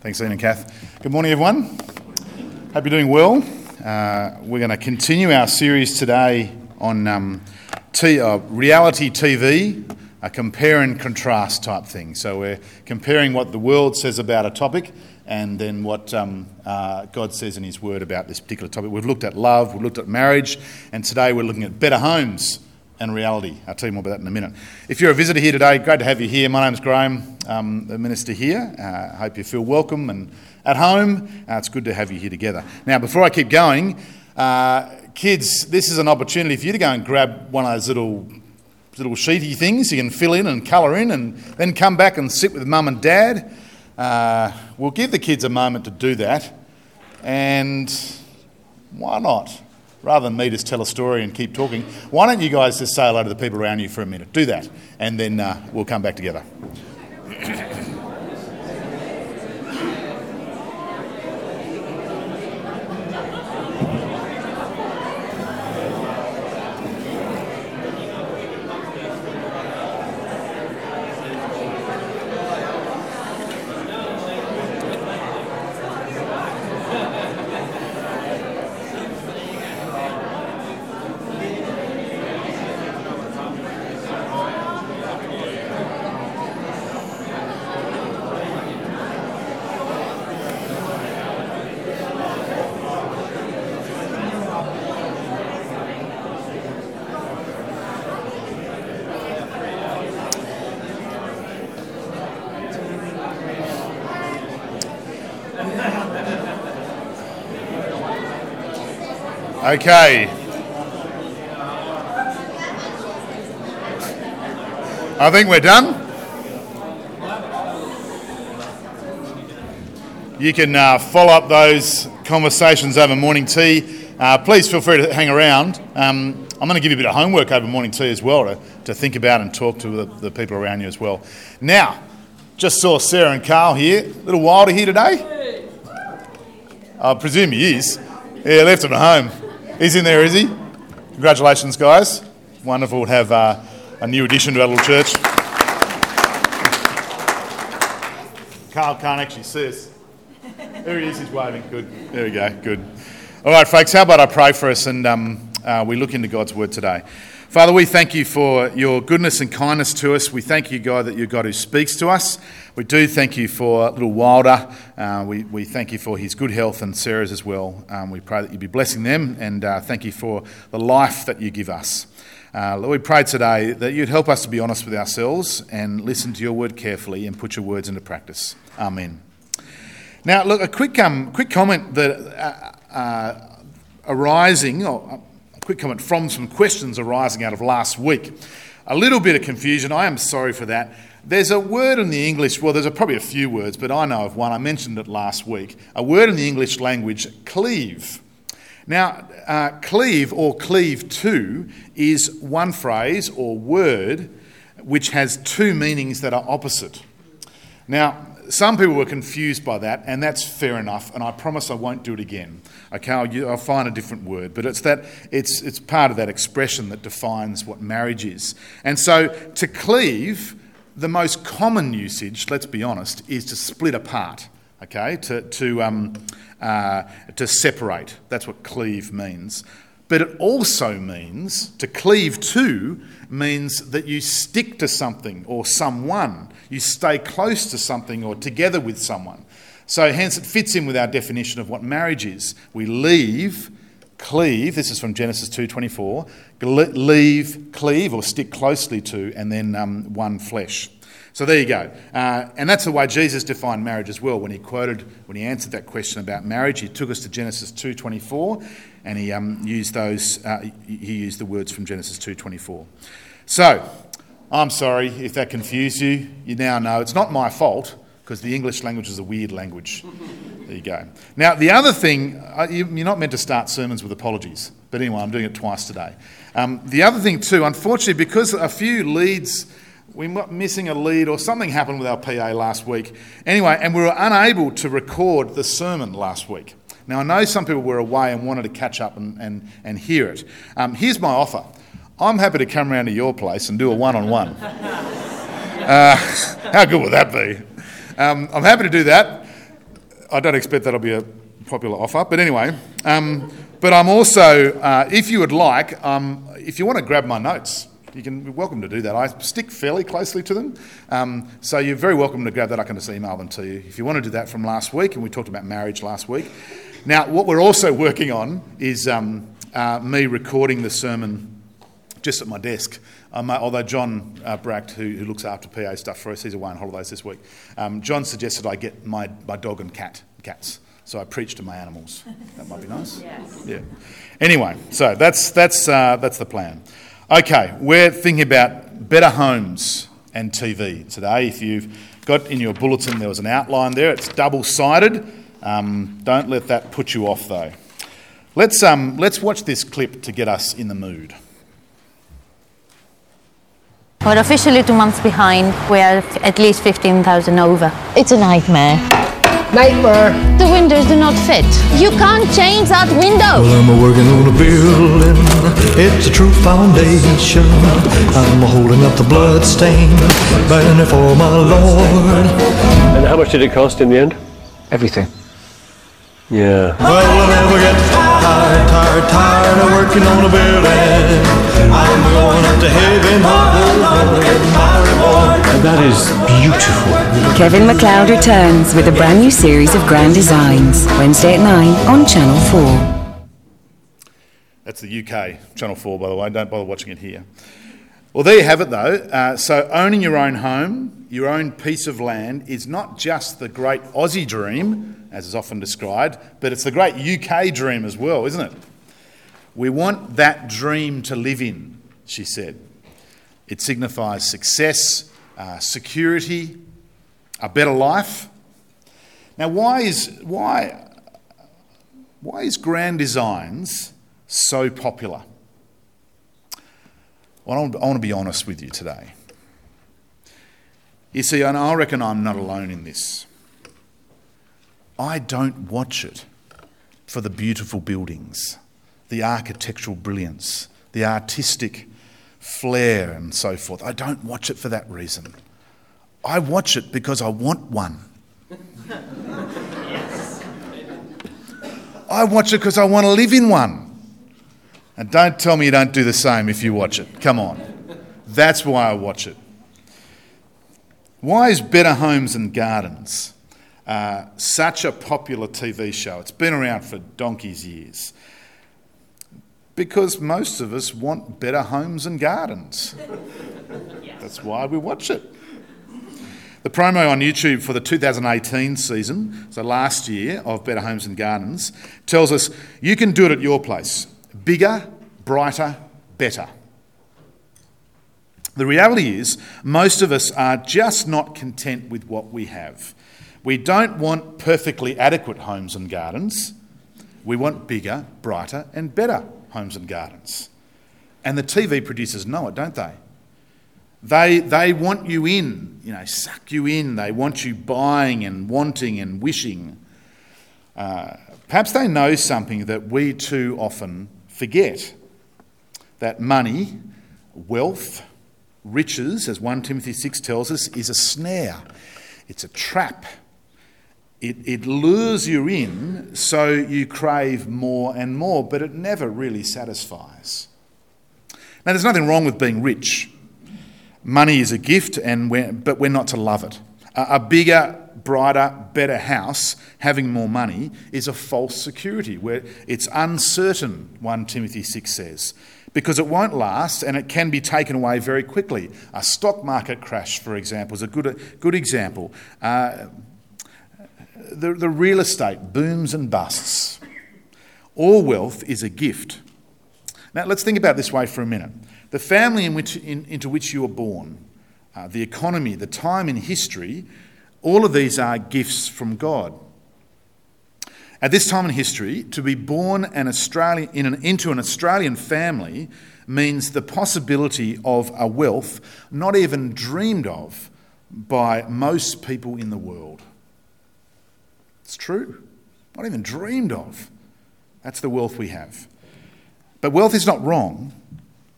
Thanks, Ian and Kath. Good morning, everyone. Hope you're doing well. Uh, we're going to continue our series today on um, t- uh, reality TV, a compare and contrast type thing. So we're comparing what the world says about a topic and then what um, uh, God says in His Word about this particular topic. We've looked at love, we've looked at marriage, and today we're looking at better homes and reality. I'll tell you more about that in a minute. If you're a visitor here today, great to have you here. My name's Graham, I'm the minister here. I uh, hope you feel welcome and at home. Uh, it's good to have you here together. Now, before I keep going, uh, kids, this is an opportunity for you to go and grab one of those little little sheety things you can fill in and colour in, and then come back and sit with mum and dad. Uh, we'll give the kids a moment to do that, and why not? Rather than me just tell a story and keep talking, why don't you guys just say hello to the people around you for a minute? Do that, and then uh, we'll come back together. Okay. I think we're done. You can uh, follow up those conversations over morning tea. Uh, please feel free to hang around. Um, I'm going to give you a bit of homework over morning tea as well to, to think about and talk to the, the people around you as well. Now, just saw Sarah and Carl here. A little wilder here today. I presume he is. Yeah, left him at home. He's in there, is he? Congratulations, guys. Wonderful to have uh, a new addition to our little church. Carl can't actually see us. There he is, he's waving. Good. There we go, good. All right, folks, how about I pray for us and um, uh, we look into God's word today. Father, we thank you for your goodness and kindness to us. We thank you, God, that you're God who speaks to us. We do thank you for little Wilder. Uh, we, we thank you for his good health and Sarah's as well. Um, we pray that you be blessing them and uh, thank you for the life that you give us. Uh, Lord, we pray today that you'd help us to be honest with ourselves and listen to your word carefully and put your words into practice. Amen. Now, look, a quick, um, quick comment that uh, uh, arising, or quick comment from some questions arising out of last week. A little bit of confusion. I am sorry for that. There's a word in the English, well, there's a, probably a few words, but I know of one. I mentioned it last week. A word in the English language, cleave. Now, uh, cleave or cleave to is one phrase or word which has two meanings that are opposite. Now, some people were confused by that, and that's fair enough, and I promise I won't do it again. Okay, I'll, I'll, find a different word, but it's that it's it's part of that expression that defines what marriage is. And so to cleave, the most common usage, let's be honest, is to split apart. Okay, to to um, uh, to separate. That's what cleave means. But it also means to cleave to means that you stick to something or someone, you stay close to something or together with someone. So, hence, it fits in with our definition of what marriage is. We leave, cleave, this is from Genesis 2.24, leave, cleave, or stick closely to, and then um, one flesh. So there you go. Uh, and that's the way Jesus defined marriage as well. When he quoted, when he answered that question about marriage, he took us to Genesis 2.24 and he um, used those, uh, he used the words from Genesis 2.24. So, I'm sorry if that confused you. You now know it's not my fault because the English language is a weird language. There you go. Now, the other thing, uh, you're not meant to start sermons with apologies, but anyway, I'm doing it twice today. Um, the other thing, too, unfortunately, because a few leads we were missing a lead or something happened with our PA last week. Anyway, and we were unable to record the sermon last week. Now, I know some people were away and wanted to catch up and, and, and hear it. Um, here's my offer I'm happy to come around to your place and do a one on one. How good would that be? Um, I'm happy to do that. I don't expect that'll be a popular offer, but anyway. Um, but I'm also, uh, if you would like, um, if you want to grab my notes, you can be welcome to do that. I stick fairly closely to them, um, so you're very welcome to grab that. I can just email them to you if you want to do that from last week. And we talked about marriage last week. Now, what we're also working on is um, uh, me recording the sermon just at my desk. Um, although John uh, Bracht, who, who, looks after PA stuff for us, he's away on holidays this week. Um, John suggested I get my, my dog and cat cats. So I preach to my animals. That might be nice. Yes. Yeah. Anyway, so that's that's uh, that's the plan. Okay, we're thinking about better homes and TV today. If you've got in your bulletin, there was an outline there. It's double-sided. Um, don't let that put you off, though. Let's um, let's watch this clip to get us in the mood. We're officially two months behind. We're at least 15,000 over. It's a nightmare. Nightmare. The windows do not fit. You can't change that window. Well, I'm working on a building. It's a true foundation. I'm holding up the blood stain, banner for my Lord. And how much did it cost in the end? Everything. Yeah. Well, I never get tired, tired, tired of working on a building. I'm going up to heaven, get my reward. And that is beautiful. Kevin McCloud returns with a brand new series of grand designs. Wednesday at 9 on Channel 4. That's the UK, Channel 4, by the way. Don't bother watching it here. Well, there you have it, though. Uh, so, owning your own home, your own piece of land, is not just the great Aussie dream, as is often described, but it's the great UK dream as well, isn't it? We want that dream to live in, she said. It signifies success, uh, security, a better life. Now, why is, why, why is Grand Designs so popular? Well, I want to be honest with you today. You see, and I reckon I'm not alone in this. I don't watch it for the beautiful buildings, the architectural brilliance, the artistic flair, and so forth. I don't watch it for that reason. I watch it because I want one. I watch it because I want to live in one. And don't tell me you don't do the same if you watch it. Come on. That's why I watch it. Why is Better Homes and Gardens uh, such a popular TV show? It's been around for donkey's years. Because most of us want better homes and gardens. That's why we watch it. The promo on YouTube for the 2018 season, so last year, of Better Homes and Gardens, tells us you can do it at your place bigger, brighter, better. The reality is, most of us are just not content with what we have. We don't want perfectly adequate homes and gardens. We want bigger, brighter, and better homes and gardens. And the TV producers know it, don't they? They, they want you in, you know, suck you in. They want you buying and wanting and wishing. Uh, perhaps they know something that we too often forget that money, wealth, riches, as 1 Timothy 6 tells us, is a snare, it's a trap. It, it lures you in so you crave more and more, but it never really satisfies. Now, there's nothing wrong with being rich. Money is a gift, and we're, but we're not to love it. A, a bigger, brighter, better house, having more money, is a false security where it's uncertain, 1 Timothy 6 says, because it won't last and it can be taken away very quickly. A stock market crash, for example, is a good, good example. Uh, the, the real estate booms and busts. All wealth is a gift. Now, let's think about this way for a minute. The family in which, in, into which you were born, uh, the economy, the time in history, all of these are gifts from God. At this time in history, to be born an Australian, in an, into an Australian family means the possibility of a wealth not even dreamed of by most people in the world. It's true. Not even dreamed of. That's the wealth we have. But wealth is not wrong.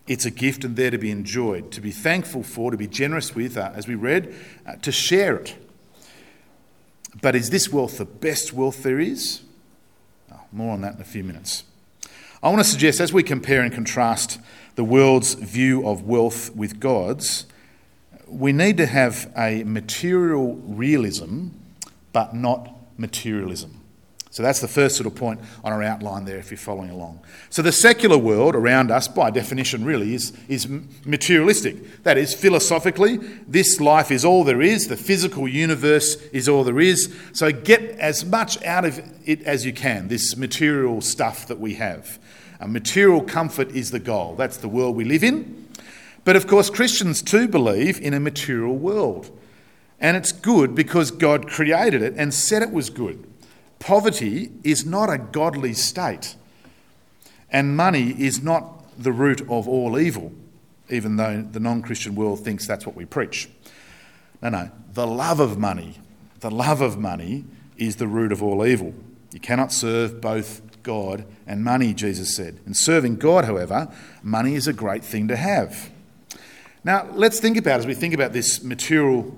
It's a gift and there to be enjoyed, to be thankful for, to be generous with, uh, as we read, uh, to share it. But is this wealth the best wealth there is? More on that in a few minutes. I want to suggest, as we compare and contrast the world's view of wealth with God's, we need to have a material realism, but not materialism. So that's the first little point on our outline there if you're following along. So the secular world around us, by definition, really is, is materialistic. That is, philosophically, this life is all there is, the physical universe is all there is. So get as much out of it as you can, this material stuff that we have. A material comfort is the goal. That's the world we live in. But of course, Christians too believe in a material world. And it's good because God created it and said it was good. Poverty is not a godly state, and money is not the root of all evil, even though the non Christian world thinks that's what we preach. No, no. The love of money, the love of money is the root of all evil. You cannot serve both God and money, Jesus said. In serving God, however, money is a great thing to have. Now, let's think about as we think about this material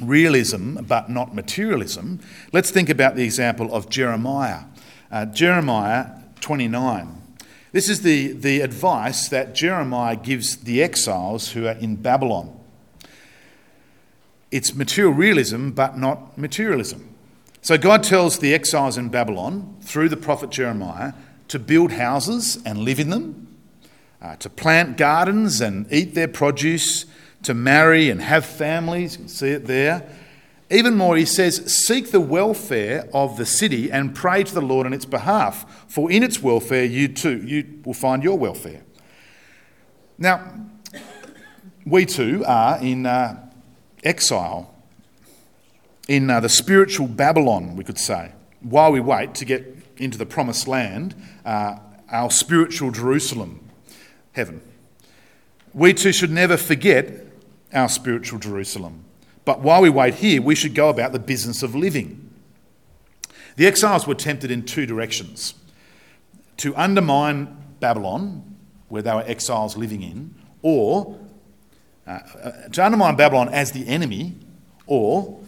realism but not materialism, let's think about the example of Jeremiah. Uh, Jeremiah 29. This is the, the advice that Jeremiah gives the exiles who are in Babylon. It's material realism but not materialism. So God tells the exiles in Babylon through the prophet Jeremiah to build houses and live in them, uh, to plant gardens and eat their produce, to marry and have families. You can see it there. Even more, he says, Seek the welfare of the city and pray to the Lord on its behalf, for in its welfare you too you will find your welfare. Now, we too are in uh, exile, in uh, the spiritual Babylon, we could say, while we wait to get into the promised land, uh, our spiritual Jerusalem, heaven. We too should never forget our spiritual Jerusalem. But while we wait here, we should go about the business of living. The exiles were tempted in two directions to undermine Babylon, where they were exiles living in, or uh, uh, to undermine Babylon as the enemy, or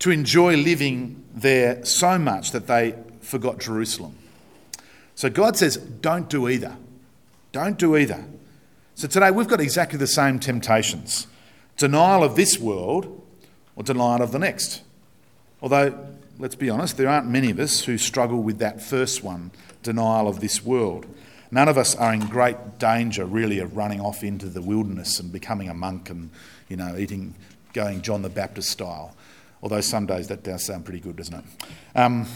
to enjoy living there so much that they forgot Jerusalem. So God says, don't do either. Don't do either. So today we've got exactly the same temptations denial of this world or denial of the next. Although, let's be honest, there aren't many of us who struggle with that first one denial of this world. None of us are in great danger, really, of running off into the wilderness and becoming a monk and, you know, eating, going John the Baptist style. Although some days that does sound pretty good, doesn't it? Um,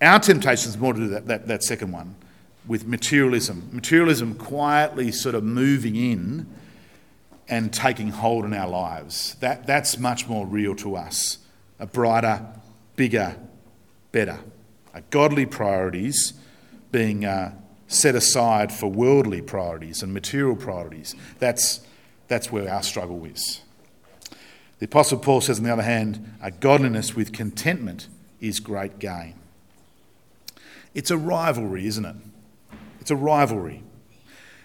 our temptation is more to do that, that, that second one with materialism. Materialism quietly sort of moving in and taking hold in our lives. That, that's much more real to us. A brighter, bigger, better. A godly priorities being uh, set aside for worldly priorities and material priorities. That's, that's where our struggle is. The Apostle Paul says, on the other hand, a godliness with contentment is great gain. It's a rivalry, isn't it? It's a rivalry.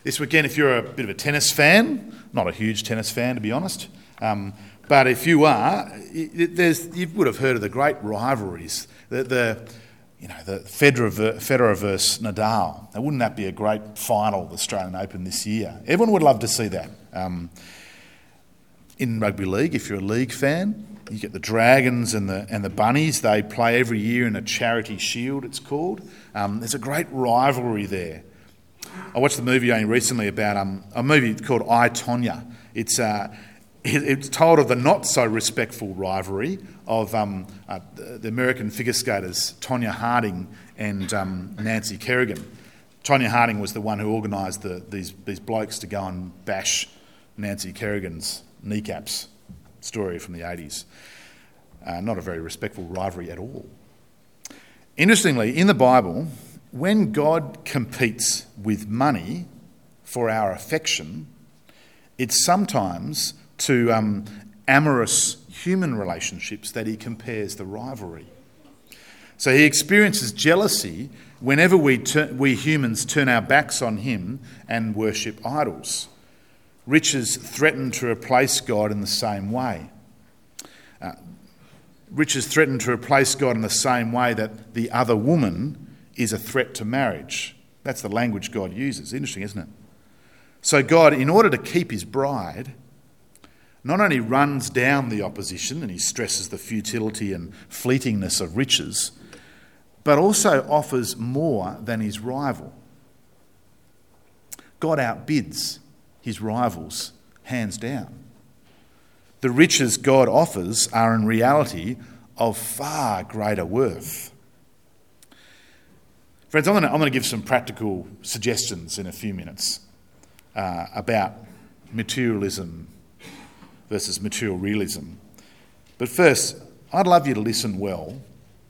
This weekend, if you're a bit of a tennis fan, not a huge tennis fan to be honest, um, but if you are, you would have heard of the great rivalries. The, the you know, the Federer, Federer versus Nadal. Now, wouldn't that be a great final the Australian Open this year? Everyone would love to see that. Um, in rugby league, if you're a league fan, you get the Dragons and the, and the Bunnies. They play every year in a charity shield, it's called. Um, there's a great rivalry there. I watched the movie only recently about um, a movie called I Tonya. It's uh, it's told of the not so respectful rivalry of um, uh, the American figure skaters Tonya Harding and um, Nancy Kerrigan. Tonya Harding was the one who organised the, these, these blokes to go and bash Nancy Kerrigan's kneecaps. Story from the 80s. Uh, not a very respectful rivalry at all. Interestingly, in the Bible, when God competes with money for our affection, it's sometimes to um, amorous human relationships that he compares the rivalry. So he experiences jealousy whenever we, tur- we humans turn our backs on him and worship idols. Riches threaten to replace God in the same way. Uh, riches threaten to replace God in the same way that the other woman is a threat to marriage. That's the language God uses. Interesting, isn't it? So, God, in order to keep his bride, not only runs down the opposition and he stresses the futility and fleetingness of riches, but also offers more than his rival. God outbids his rivals hands down. The riches God offers are in reality of far greater worth. Friends, I'm going to, give some practical suggestions in a few minutes uh, about materialism versus material realism. But first, I'd love you to listen well,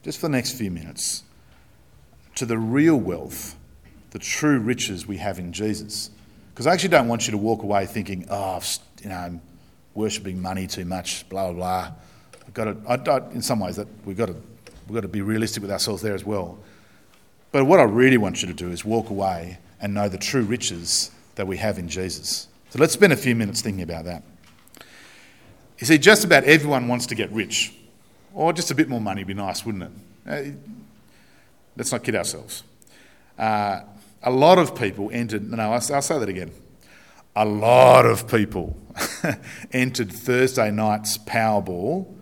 just for the next few minutes, to the real wealth, the true riches we have in Jesus. Because I actually don't want you to walk away thinking, oh, you know, I'm worshipping money too much, blah, blah, blah. I've got to, I, I, in some ways, that we've got, to, we've got to be realistic with ourselves there as well. But what I really want you to do is walk away and know the true riches that we have in Jesus. So let's spend a few minutes thinking about that. You see, just about everyone wants to get rich, or just a bit more money would be nice, wouldn't it? Uh, let's not kid ourselves. Uh, a lot of people entered, no, I'll, I'll say that again. A lot of people entered Thursday night's Powerball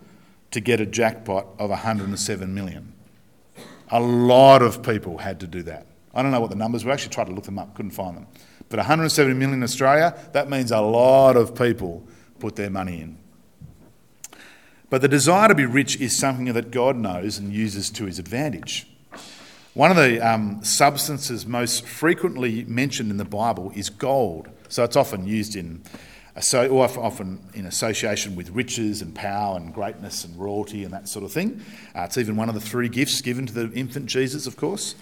to get a jackpot of 107 million. A lot of people had to do that. I don't know what the numbers were. I actually tried to look them up, couldn't find them. But 170 million in Australia, that means a lot of people put their money in. But the desire to be rich is something that God knows and uses to his advantage. One of the um, substances most frequently mentioned in the Bible is gold. So it's often used in, so often in association with riches and power and greatness and royalty and that sort of thing. Uh, it's even one of the three gifts given to the infant Jesus, of course.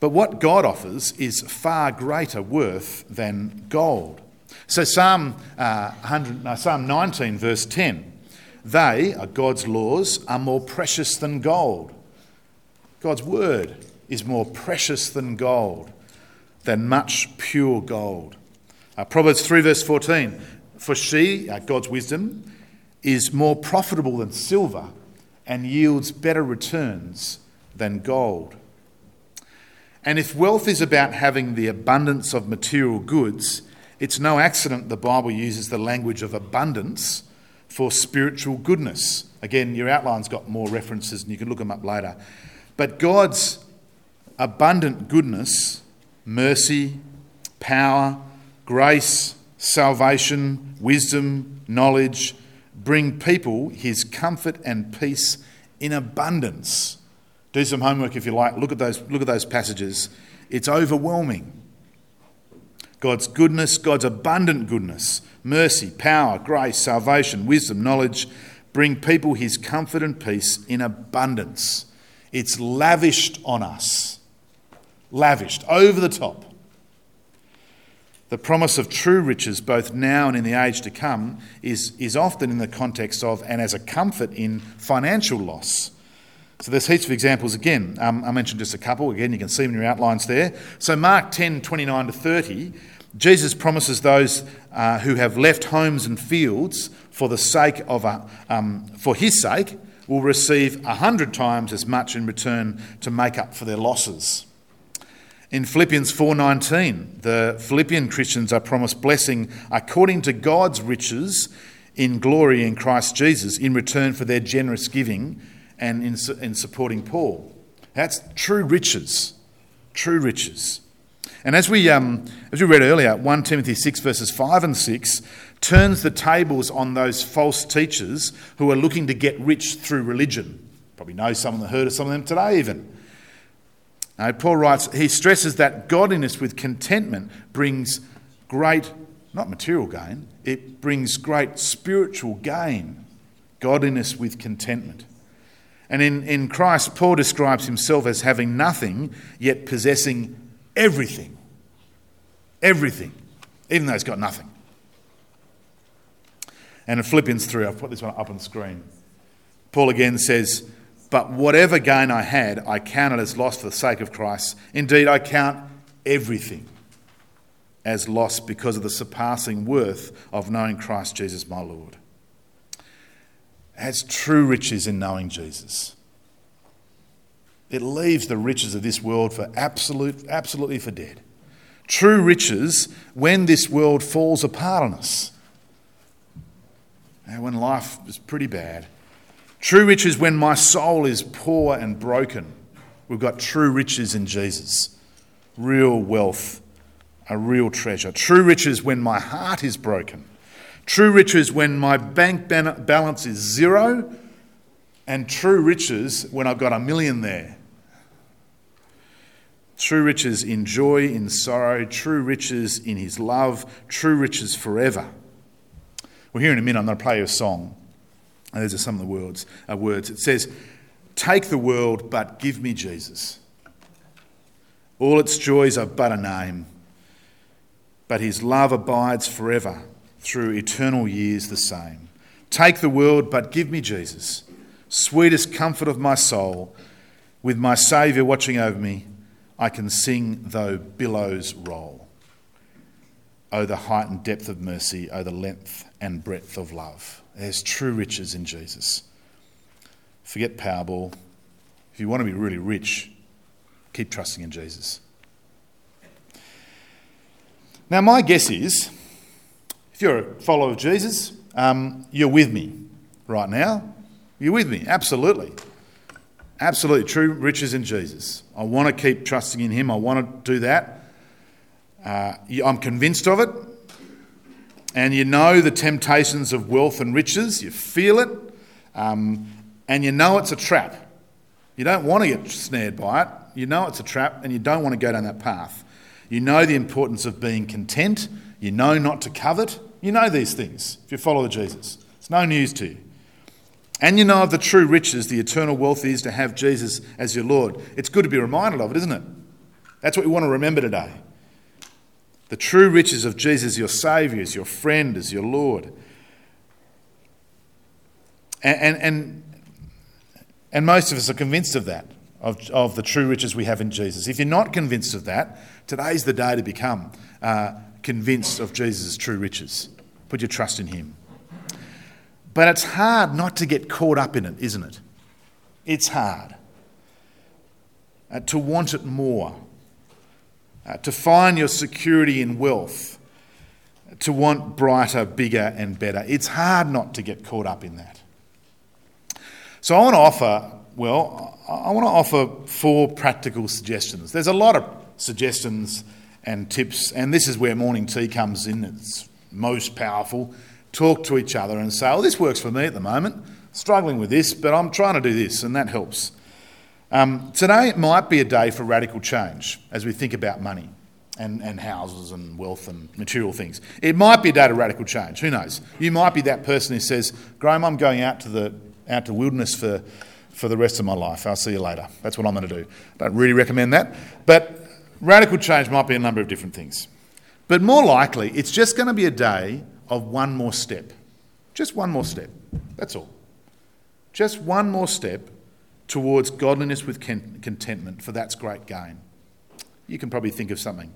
But what God offers is far greater worth than gold. So Psalm, uh, 100, no, Psalm 19, verse 10, they, are God's laws, are more precious than gold. God's word is more precious than gold, than much pure gold. Uh, Proverbs 3, verse 14 For she, uh, God's wisdom, is more profitable than silver and yields better returns than gold. And if wealth is about having the abundance of material goods, it's no accident the Bible uses the language of abundance for spiritual goodness. Again, your outline's got more references and you can look them up later. But God's abundant goodness, mercy, power, grace, salvation, wisdom, knowledge bring people his comfort and peace in abundance. Do some homework if you like. Look at those, look at those passages. It's overwhelming. God's goodness, God's abundant goodness, mercy, power, grace, salvation, wisdom, knowledge bring people his comfort and peace in abundance. It's lavished on us lavished, over the top. The promise of true riches, both now and in the age to come, is, is often in the context of and as a comfort in financial loss. So there's heaps of examples again. Um, I mentioned just a couple. Again, you can see them in your outlines there. So Mark 10, 29 to 30, Jesus promises those uh, who have left homes and fields for the sake of a, um, for his sake will receive a hundred times as much in return to make up for their losses. In Philippians 4:19, the Philippian Christians are promised blessing according to God's riches in glory in Christ Jesus in return for their generous giving and in, in supporting Paul. That's true riches. True riches. And as we, um, as we read earlier, 1 Timothy 6, verses 5 and 6 turns the tables on those false teachers who are looking to get rich through religion. Probably know someone that heard of some of them today, even. Now, Paul writes, he stresses that godliness with contentment brings great, not material gain, it brings great spiritual gain. Godliness with contentment. And in, in Christ, Paul describes himself as having nothing, yet possessing everything. Everything, even though he's got nothing. And in Philippians 3, I've put this one up on the screen. Paul again says, but whatever gain I had, I counted as loss for the sake of Christ. Indeed, I count everything as loss because of the surpassing worth of knowing Christ Jesus my Lord. has true riches in knowing Jesus. It leaves the riches of this world for absolute, absolutely for dead. True riches when this world falls apart on us. And when life is pretty bad. True riches when my soul is poor and broken. We've got true riches in Jesus. Real wealth, a real treasure. True riches when my heart is broken. True riches when my bank balance is zero. And true riches when I've got a million there. True riches in joy, in sorrow, true riches in his love, true riches forever. Well, here in a minute, I'm going to play you a song. And these are some of the words. Uh, words. It says, Take the world, but give me Jesus. All its joys are but a name, but his love abides forever through eternal years the same. Take the world, but give me Jesus, sweetest comfort of my soul. With my Saviour watching over me, I can sing though billows roll. Oh, the height and depth of mercy, oh, the length and breadth of love. There's true riches in Jesus. Forget Powerball. If you want to be really rich, keep trusting in Jesus. Now, my guess is if you're a follower of Jesus, um, you're with me right now. You're with me, absolutely. Absolutely. True riches in Jesus. I want to keep trusting in Him. I want to do that. Uh, I'm convinced of it. And you know the temptations of wealth and riches. You feel it. Um, and you know it's a trap. You don't want to get snared by it. You know it's a trap and you don't want to go down that path. You know the importance of being content. You know not to covet. You know these things if you follow Jesus. It's no news to you. And you know of the true riches, the eternal wealth is to have Jesus as your Lord. It's good to be reminded of it, isn't it? That's what we want to remember today. The true riches of Jesus, your Saviour, as your friend, as your Lord. And, and, and, and most of us are convinced of that, of, of the true riches we have in Jesus. If you're not convinced of that, today's the day to become uh, convinced of Jesus' true riches. Put your trust in Him. But it's hard not to get caught up in it, isn't it? It's hard. Uh, to want it more, uh, to find your security in wealth, to want brighter, bigger, and better. It's hard not to get caught up in that. So I want to offer, well, I want to offer four practical suggestions. There's a lot of suggestions and tips, and this is where morning tea comes in. It's most powerful talk to each other and say, oh, this works for me at the moment, struggling with this, but I'm trying to do this, and that helps. Um, today might be a day for radical change as we think about money and, and houses and wealth and material things. It might be a day of radical change. Who knows? You might be that person who says, Graham, I'm going out to the, out to wilderness for, for the rest of my life. I'll see you later. That's what I'm going to do. Don't really recommend that. But radical change might be a number of different things. But more likely, it's just going to be a day of one more step. Just one more step. That's all. Just one more step towards godliness with contentment, for that's great gain. You can probably think of something.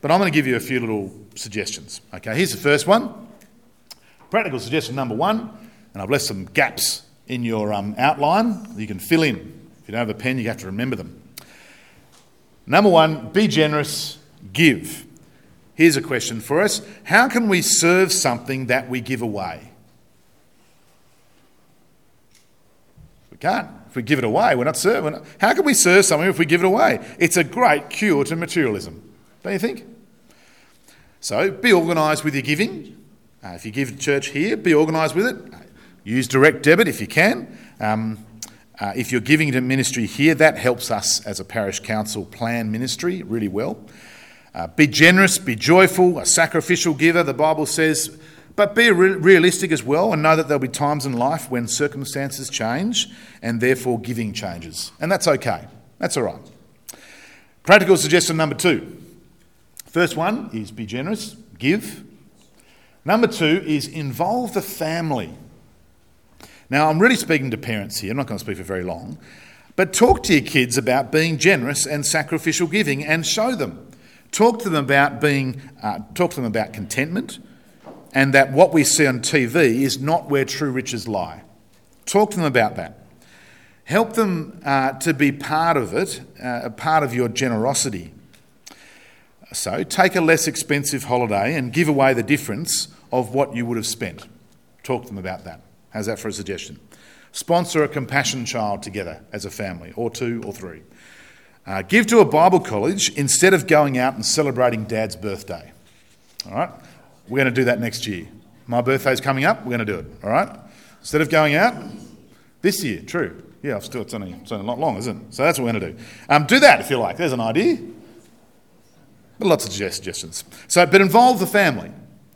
But I'm going to give you a few little suggestions. Okay, here's the first one. Practical suggestion number one, and I've left some gaps in your um, outline you can fill in. If you don't have a pen, you have to remember them. Number one, be generous, give. Here's a question for us How can we serve something that we give away? We can't. We give it away, we're not serving. How can we serve something if we give it away? It's a great cure to materialism, don't you think? So be organised with your giving. Uh, if you give to church here, be organised with it. Use direct debit if you can. Um, uh, if you're giving to ministry here, that helps us as a parish council plan ministry really well. Uh, be generous, be joyful, a sacrificial giver, the Bible says, but be re- realistic as well and know that there'll be times in life when circumstances change and therefore giving changes. And that's okay. That's all right. Practical suggestion number two. First one is be generous, give. Number two is involve the family. Now, I'm really speaking to parents here, I'm not going to speak for very long, but talk to your kids about being generous and sacrificial giving and show them. Talk to them about being, uh, talk to them about contentment, and that what we see on TV is not where true riches lie. Talk to them about that. Help them uh, to be part of it, uh, a part of your generosity. So take a less expensive holiday and give away the difference of what you would have spent. Talk to them about that. How's that for a suggestion? Sponsor a compassion child together as a family, or two or three. Uh, give to a Bible college instead of going out and celebrating dad's birthday. All right? We're going to do that next year. My birthday's coming up, we're going to do it. All right? Instead of going out, this year, true. Yeah, I've still, it's only, it's only not long, isn't it? So that's what we're going to do. Um, do that if you like. There's an idea. But lots of suggestions. So, but involve the family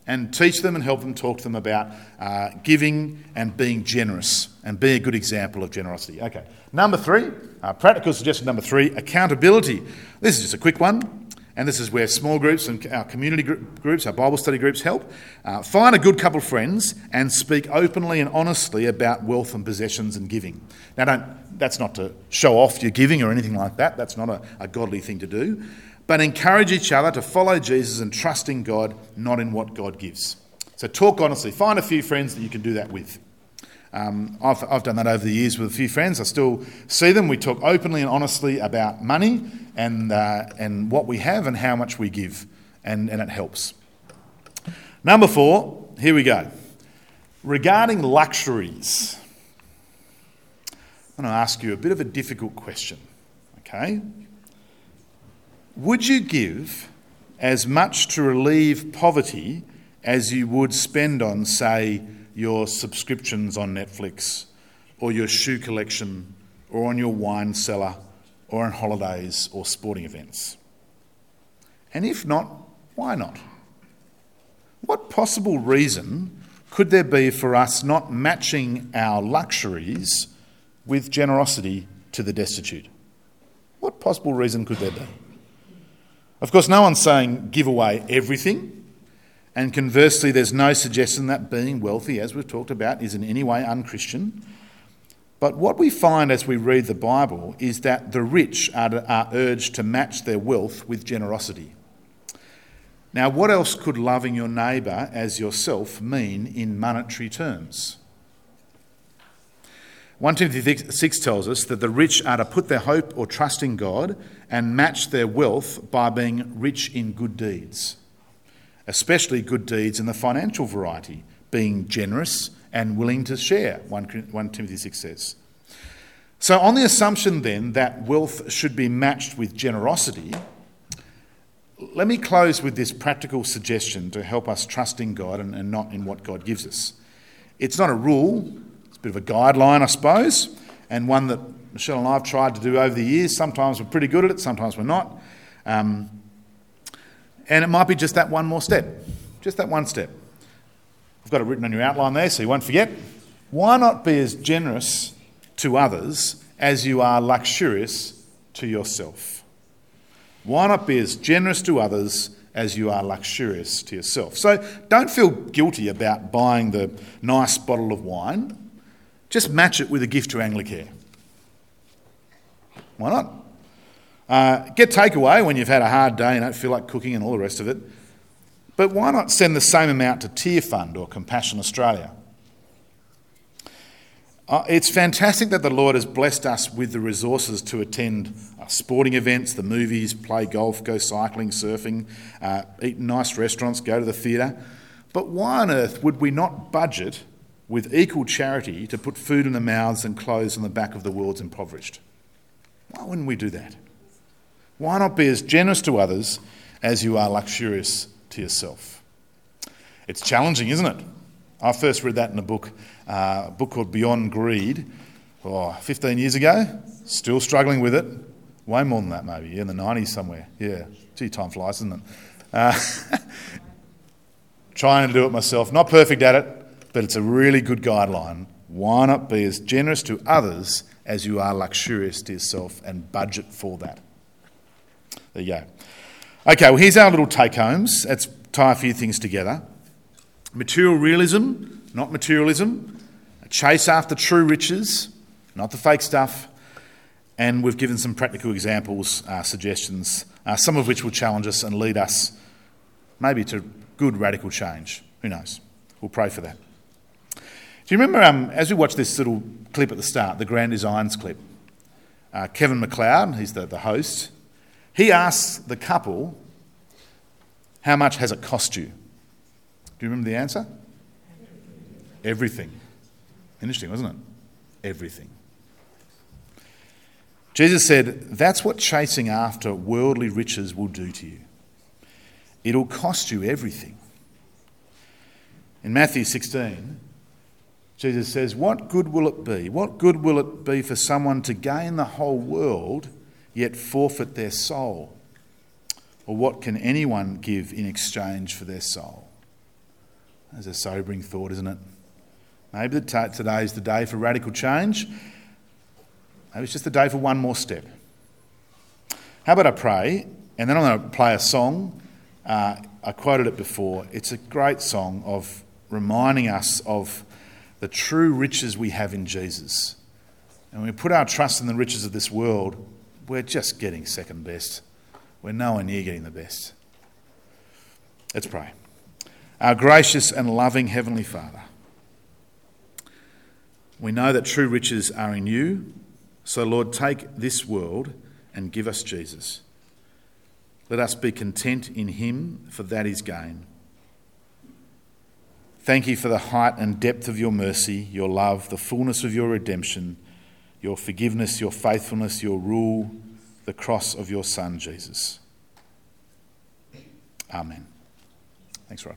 and teach them and help them talk to them about uh, giving and being generous and be a good example of generosity. Okay, number three, uh, practical suggestion number three accountability. This is just a quick one, and this is where small groups and our community groups, our Bible study groups help. Uh, find a good couple of friends and speak openly and honestly about wealth and possessions and giving. Now, don't, that's not to show off your giving or anything like that, that's not a, a godly thing to do but encourage each other to follow Jesus and trust in God, not in what God gives. So talk honestly. Find a few friends that you can do that with. Um, I've, I've done that over the years with a few friends. I still see them. We talk openly and honestly about money and, uh, and what we have and how much we give, and, and it helps. Number four, here we go. Regarding luxuries, I'm going to ask you a bit of a difficult question. Okay? Would you give as much to relieve poverty as you would spend on, say, your subscriptions on Netflix, or your shoe collection, or on your wine cellar, or on holidays or sporting events? And if not, why not? What possible reason could there be for us not matching our luxuries with generosity to the destitute? What possible reason could there be? Of course, no one's saying give away everything. And conversely, there's no suggestion that being wealthy, as we've talked about, is in any way unchristian. But what we find as we read the Bible is that the rich are, are urged to match their wealth with generosity. Now, what else could loving your neighbour as yourself mean in monetary terms? 1 Timothy 6 tells us that the rich are to put their hope or trust in God and match their wealth by being rich in good deeds, especially good deeds in the financial variety, being generous and willing to share, 1, 1 Timothy 6 says. So, on the assumption then that wealth should be matched with generosity, let me close with this practical suggestion to help us trust in God and, and not in what God gives us. It's not a rule, it's a bit of a guideline, I suppose, and one that Michelle and I have tried to do over the years. Sometimes we're pretty good at it, sometimes we're not. Um, and it might be just that one more step, just that one step. I've got it written on your outline there so you won't forget. Why not be as generous to others as you are luxurious to yourself? Why not be as generous to others as you are luxurious to yourself? So don't feel guilty about buying the nice bottle of wine just match it with a gift to Anglicare. Why not? Uh, get takeaway when you've had a hard day and don't feel like cooking and all the rest of it. But why not send the same amount to Tear Fund or Compassion Australia? Uh, it's fantastic that the Lord has blessed us with the resources to attend uh, sporting events, the movies, play golf, go cycling, surfing, uh, eat nice restaurants, go to the theatre. But why on earth would we not budget with equal charity to put food in the mouths and clothes on the back of the world's impoverished. Why wouldn't we do that? Why not be as generous to others as you are luxurious to yourself? It's challenging, isn't it? I first read that in a book, uh, a book called Beyond Greed, oh, 15 years ago. Still struggling with it. Way more than that, maybe, in the 90s somewhere. Yeah, gee, time flies, isn't it? Uh, trying to do it myself. Not perfect at it, but it's a really good guideline. Why not be as generous to others as you are luxurious to yourself and budget for that? There you go. Okay, well, here's our little take homes. Let's tie a few things together. Material realism, not materialism. A chase after true riches, not the fake stuff. And we've given some practical examples, uh, suggestions, uh, some of which will challenge us and lead us maybe to good radical change. Who knows? We'll pray for that. Do you remember um, as we watched this little clip at the start, the Grand Designs clip? Uh, Kevin McCloud, he's the, the host, he asks the couple, How much has it cost you? Do you remember the answer? Everything. Interesting, wasn't it? Everything. Jesus said, That's what chasing after worldly riches will do to you. It'll cost you everything. In Matthew 16, Jesus says, What good will it be? What good will it be for someone to gain the whole world yet forfeit their soul? Or what can anyone give in exchange for their soul? That's a sobering thought, isn't it? Maybe today is the day for radical change. Maybe it's just the day for one more step. How about I pray, and then I'm going to play a song. Uh, I quoted it before. It's a great song of reminding us of the true riches we have in Jesus. And we put our trust in the riches of this world, we're just getting second best. We're nowhere near getting the best. Let's pray. Our gracious and loving Heavenly Father, we know that true riches are in you. So, Lord, take this world and give us Jesus. Let us be content in him, for that is gain. Thank you for the height and depth of your mercy, your love, the fullness of your redemption, your forgiveness, your faithfulness, your rule, the cross of your Son, Jesus. Amen. Thanks, Rod.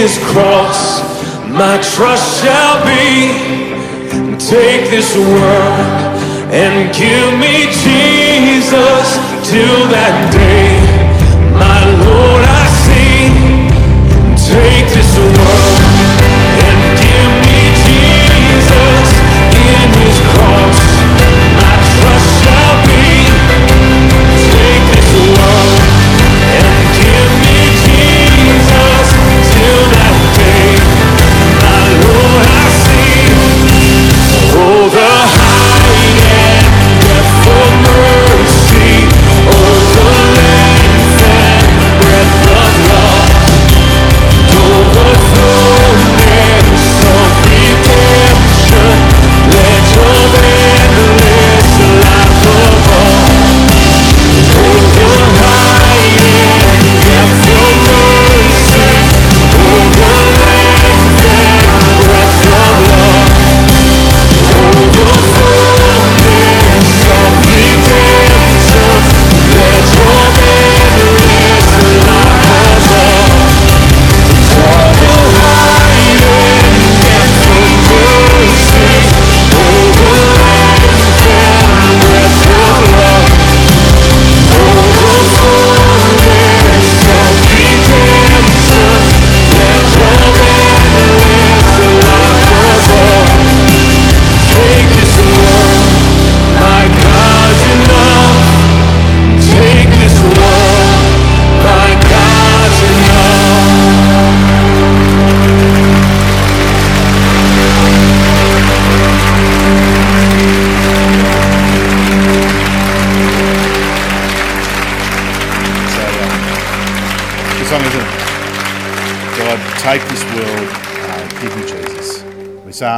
His cross. My trust shall be. Take this world and give me Jesus till that day. My Lord, I sing. Take this world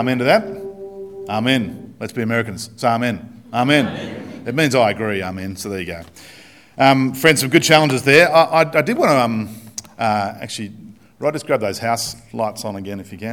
amen to that? Amen. Let's be Americans. Say amen. Amen. It means I agree, amen. So there you go. Um, friends, some good challenges there. I, I, I did want to um, uh, actually, right, just grab those house lights on again if you can.